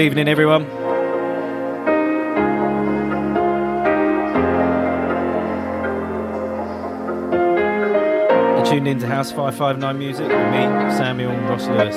Good evening, everyone. You're tuned into House 559 Music with me, Samuel Ross Lewis.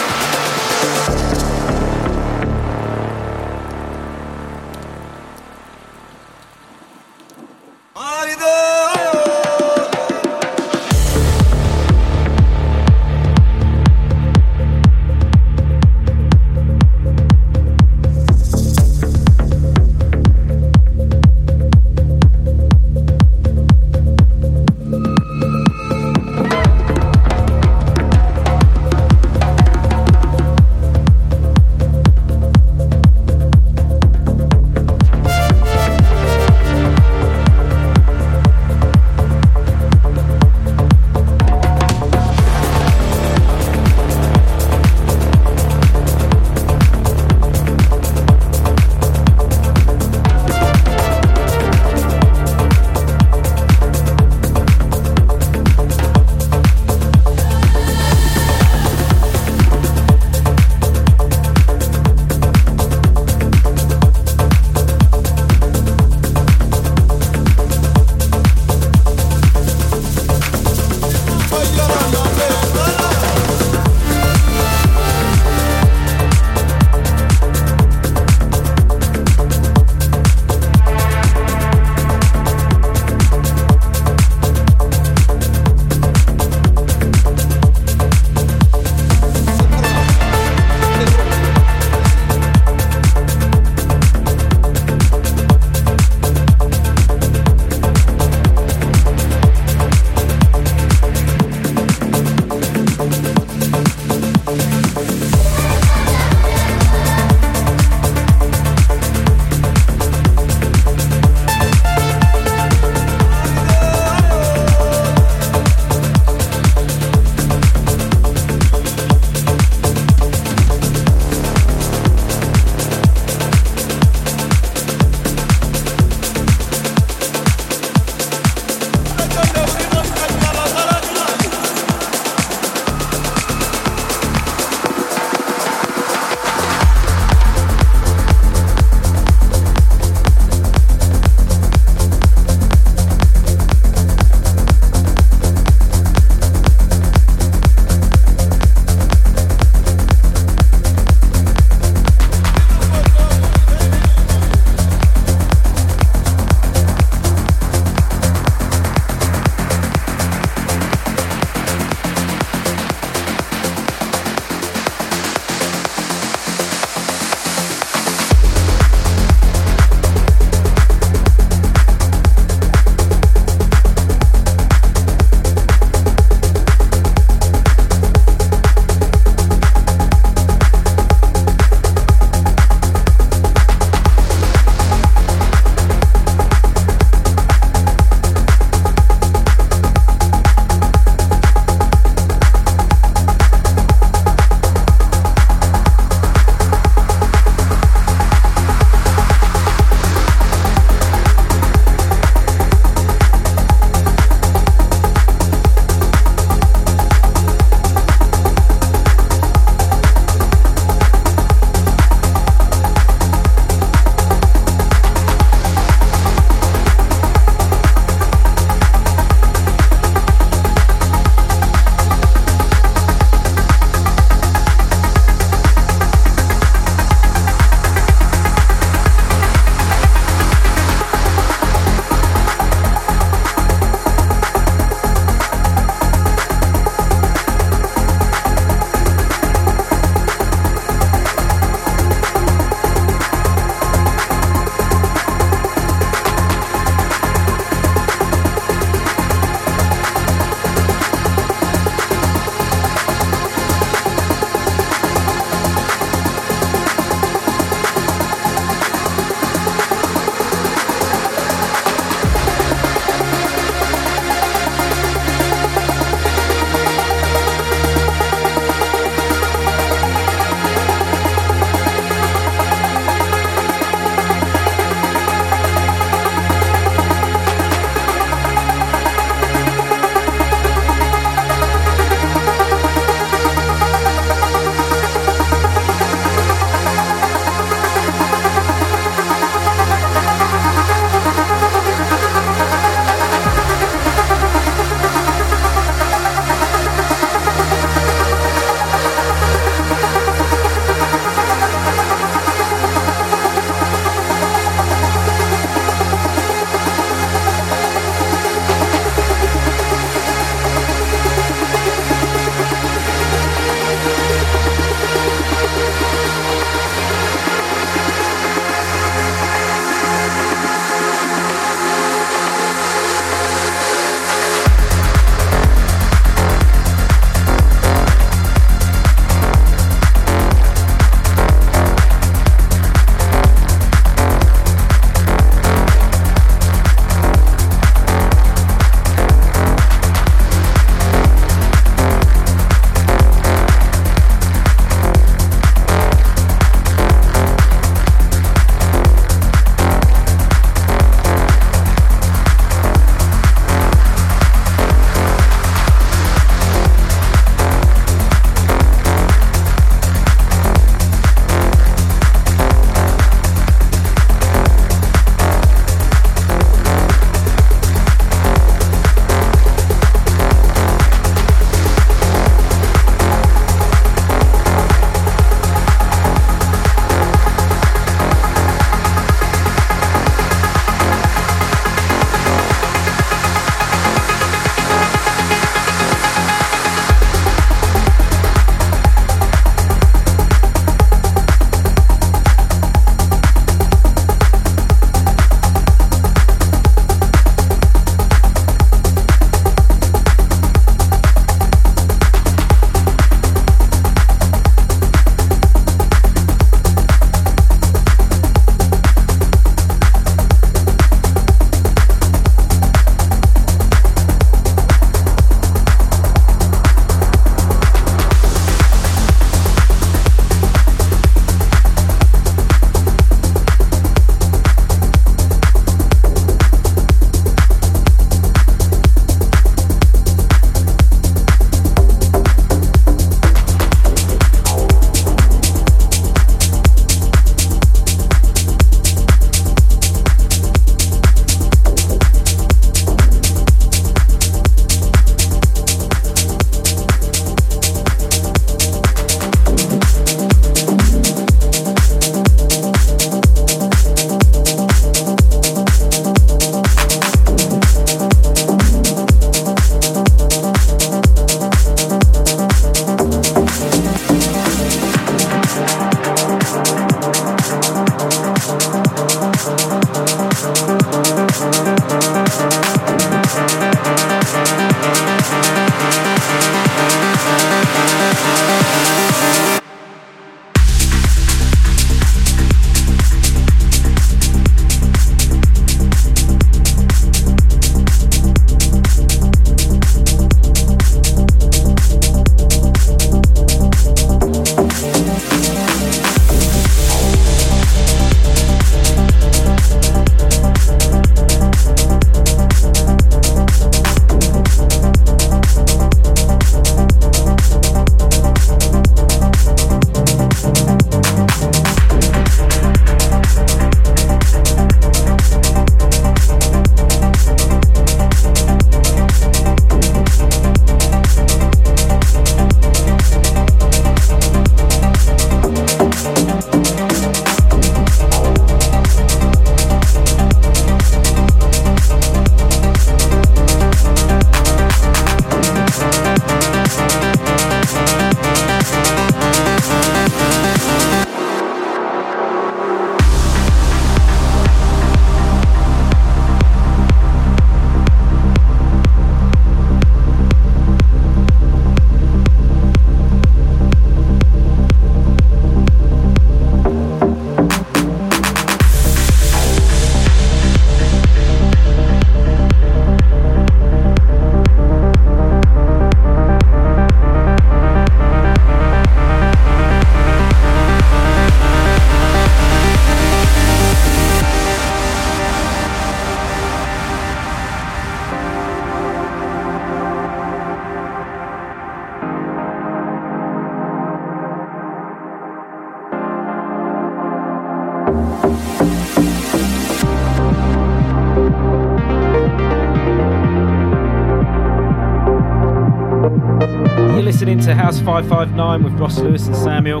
559 with Ross Lewis and Samuel.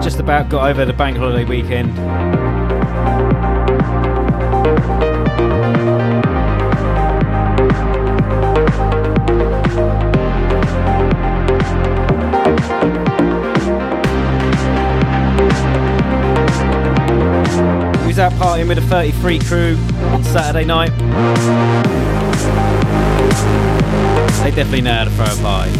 Just about got over the bank holiday weekend. Was out partying with the 33 crew on Saturday night. They definitely know how to throw a party.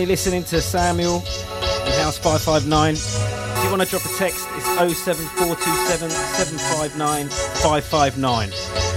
Currently listening to Samuel in House 559. If you want to drop a text, it's 07427 759 559.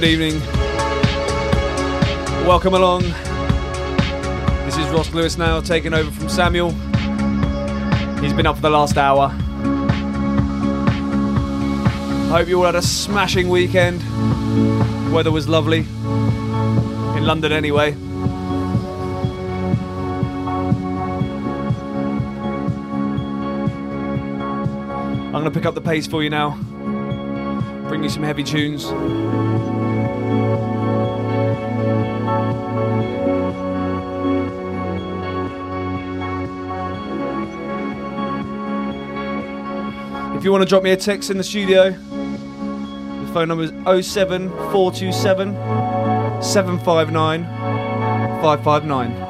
Good evening. Welcome along. This is Ross Lewis now, taking over from Samuel. He's been up for the last hour. Hope you all had a smashing weekend. Weather was lovely. In London, anyway. I'm going to pick up the pace for you now. Bring you some heavy tunes. If you want to drop me a text in the studio, the phone number is 07427 759 559.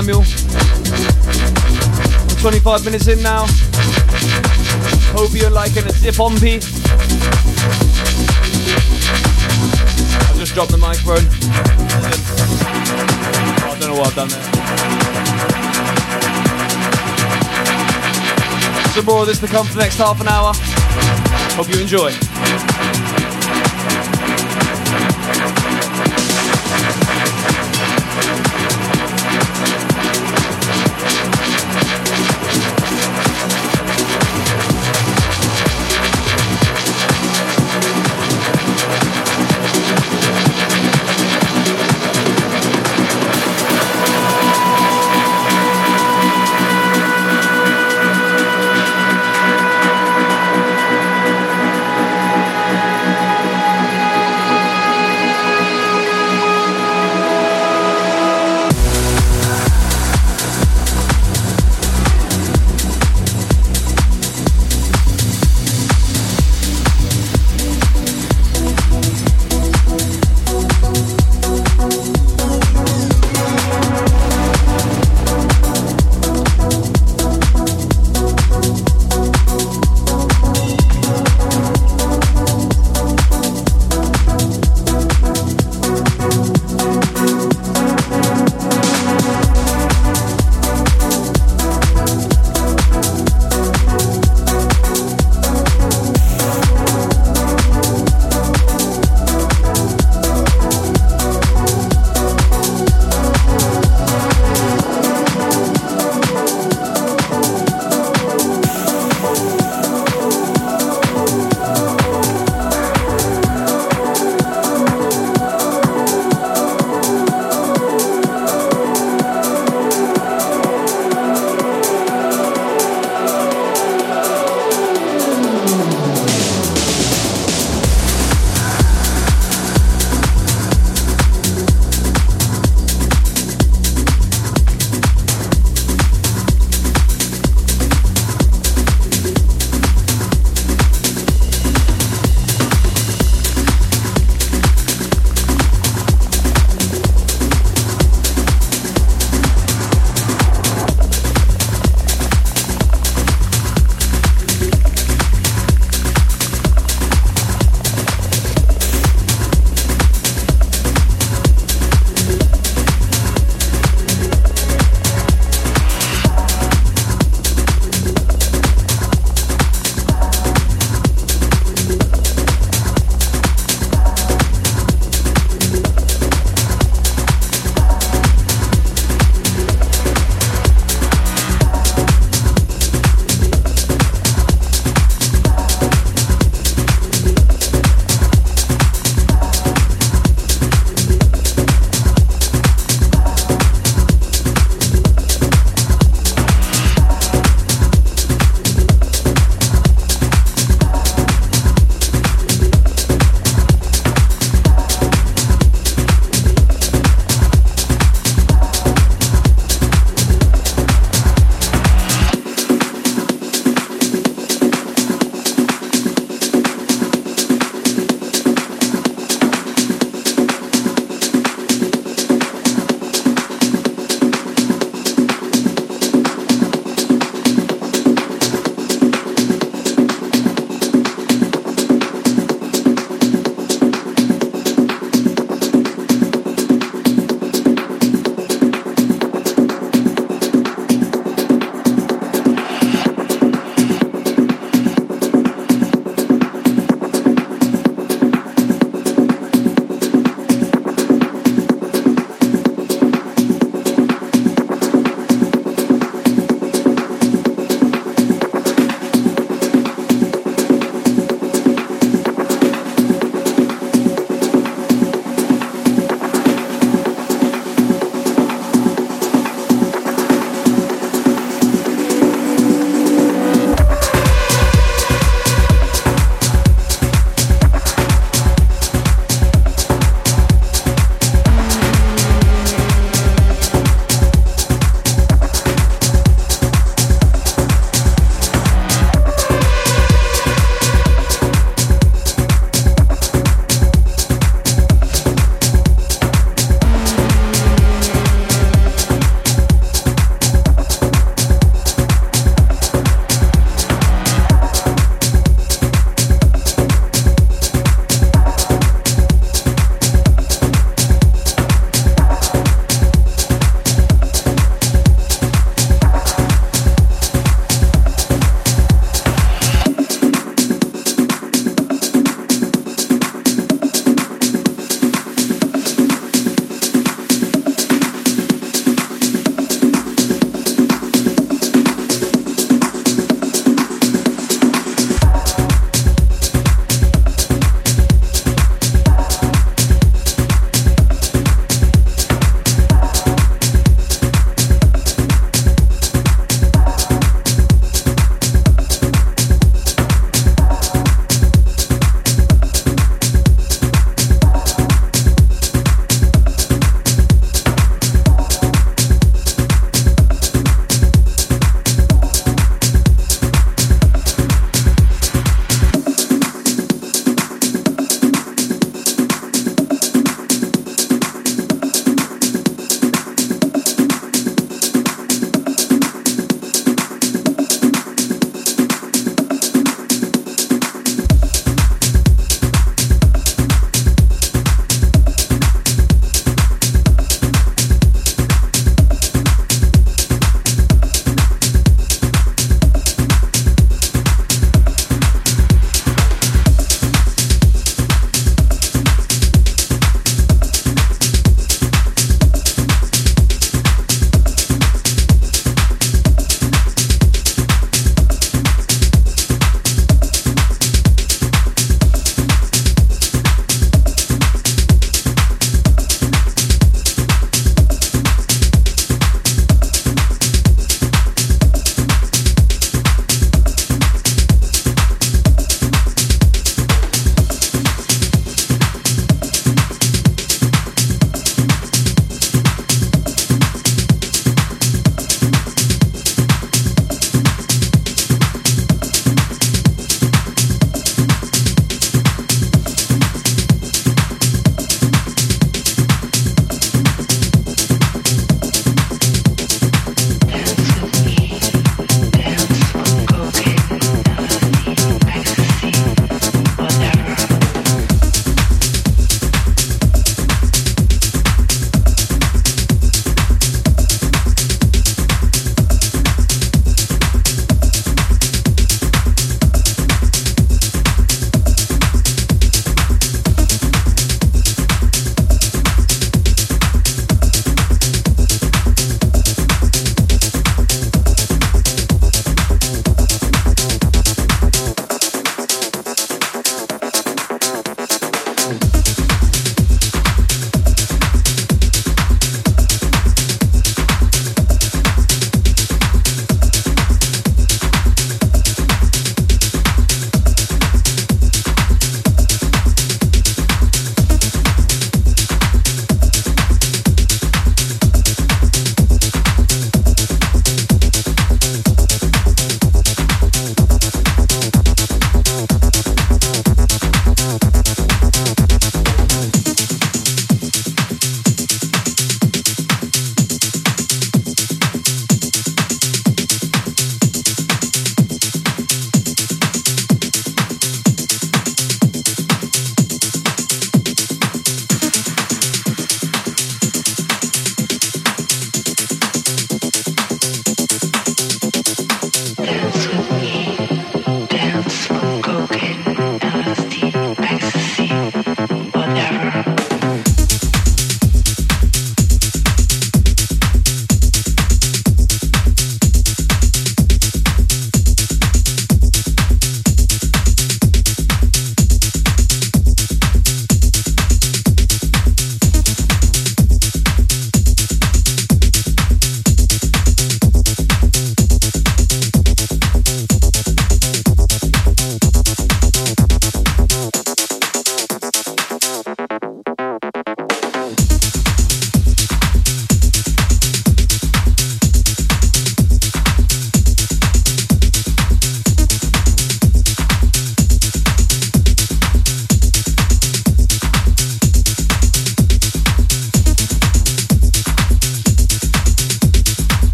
Samuel. 25 minutes in now. Hope you're liking a zip on P. I just dropped the microphone. I don't know what I've done there. Some more of this to come for the next half an hour. Hope you enjoy.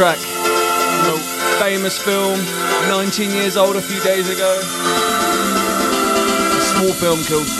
Track from a famous film, 19 years old a few days ago. A small film called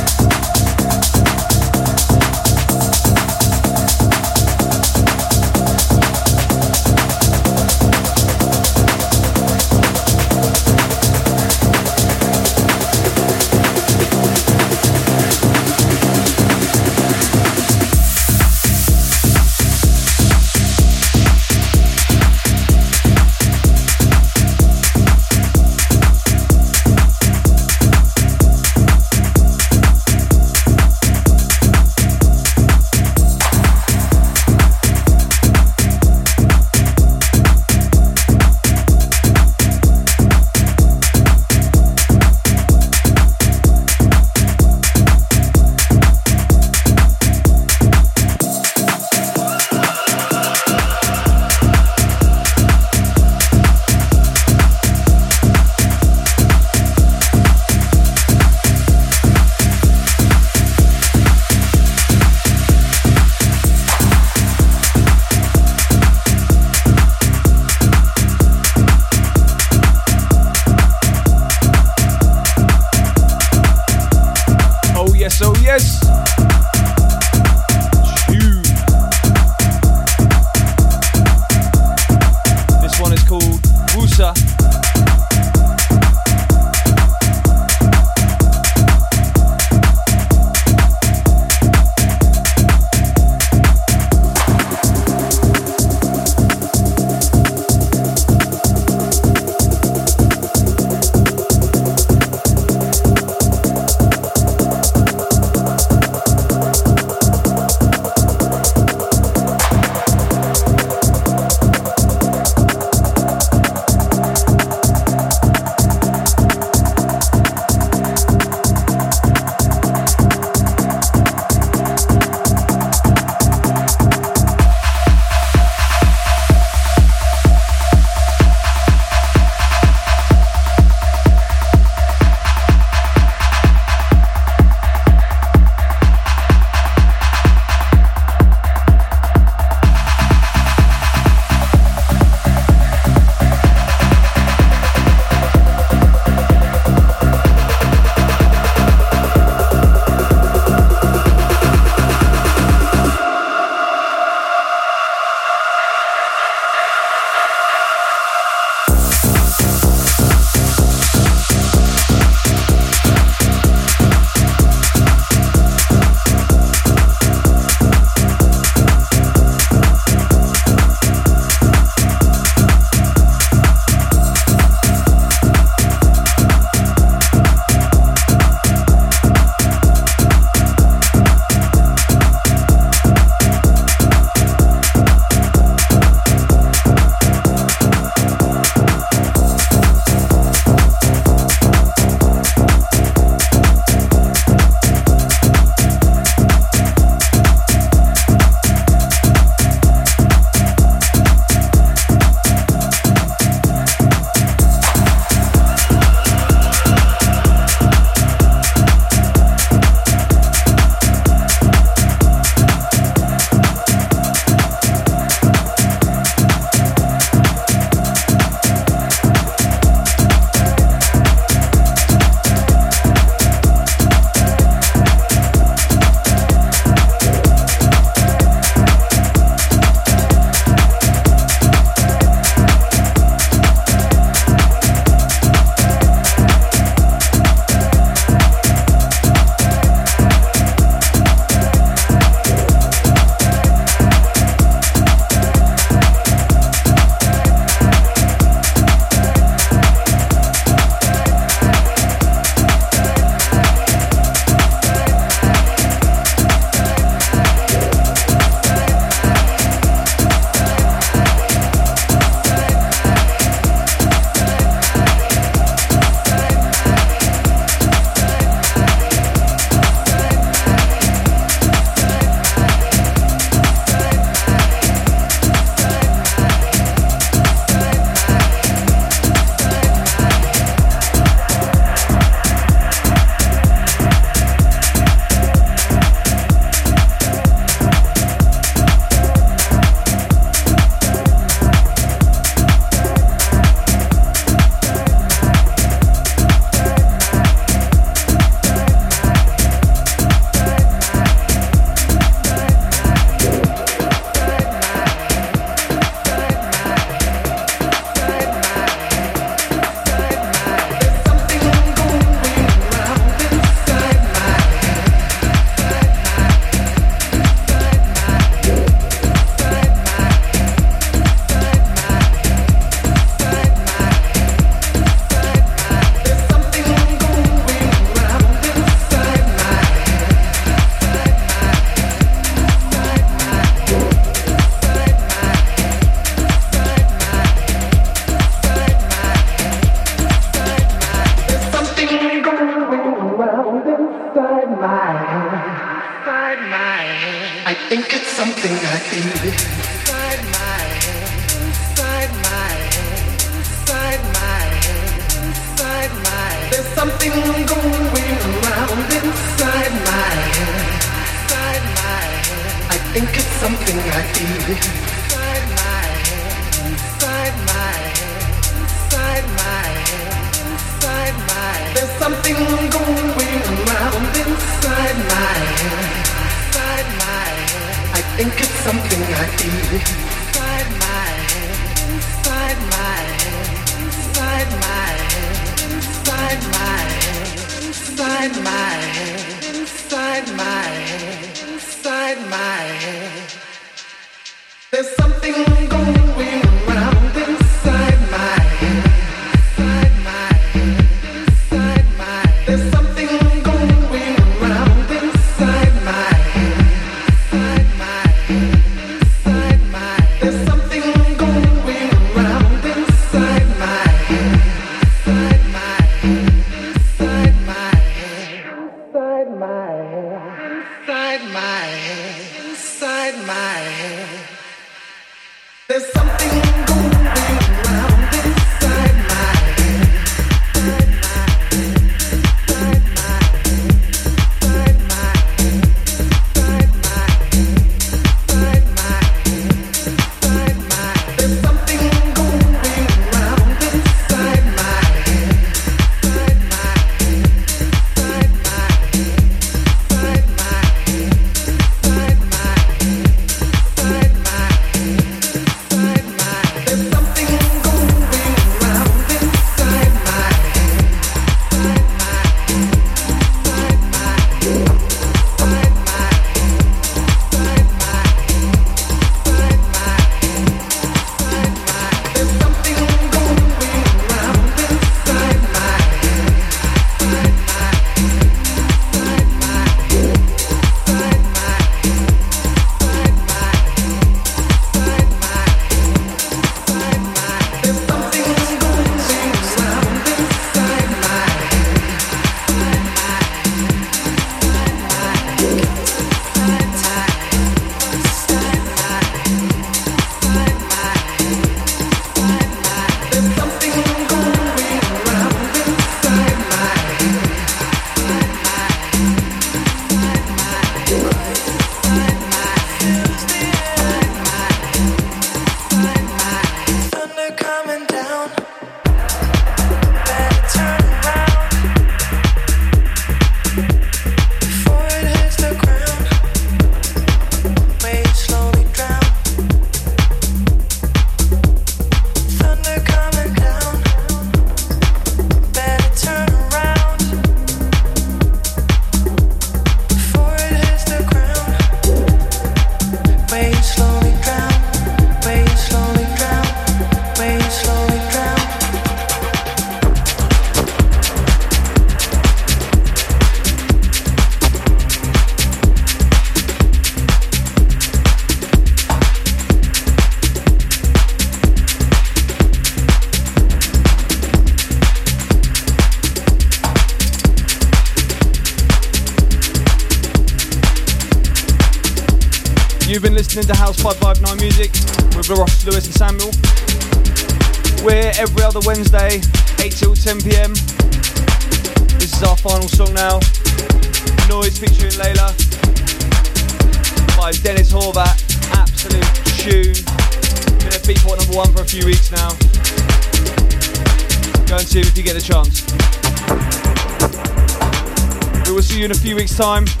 time.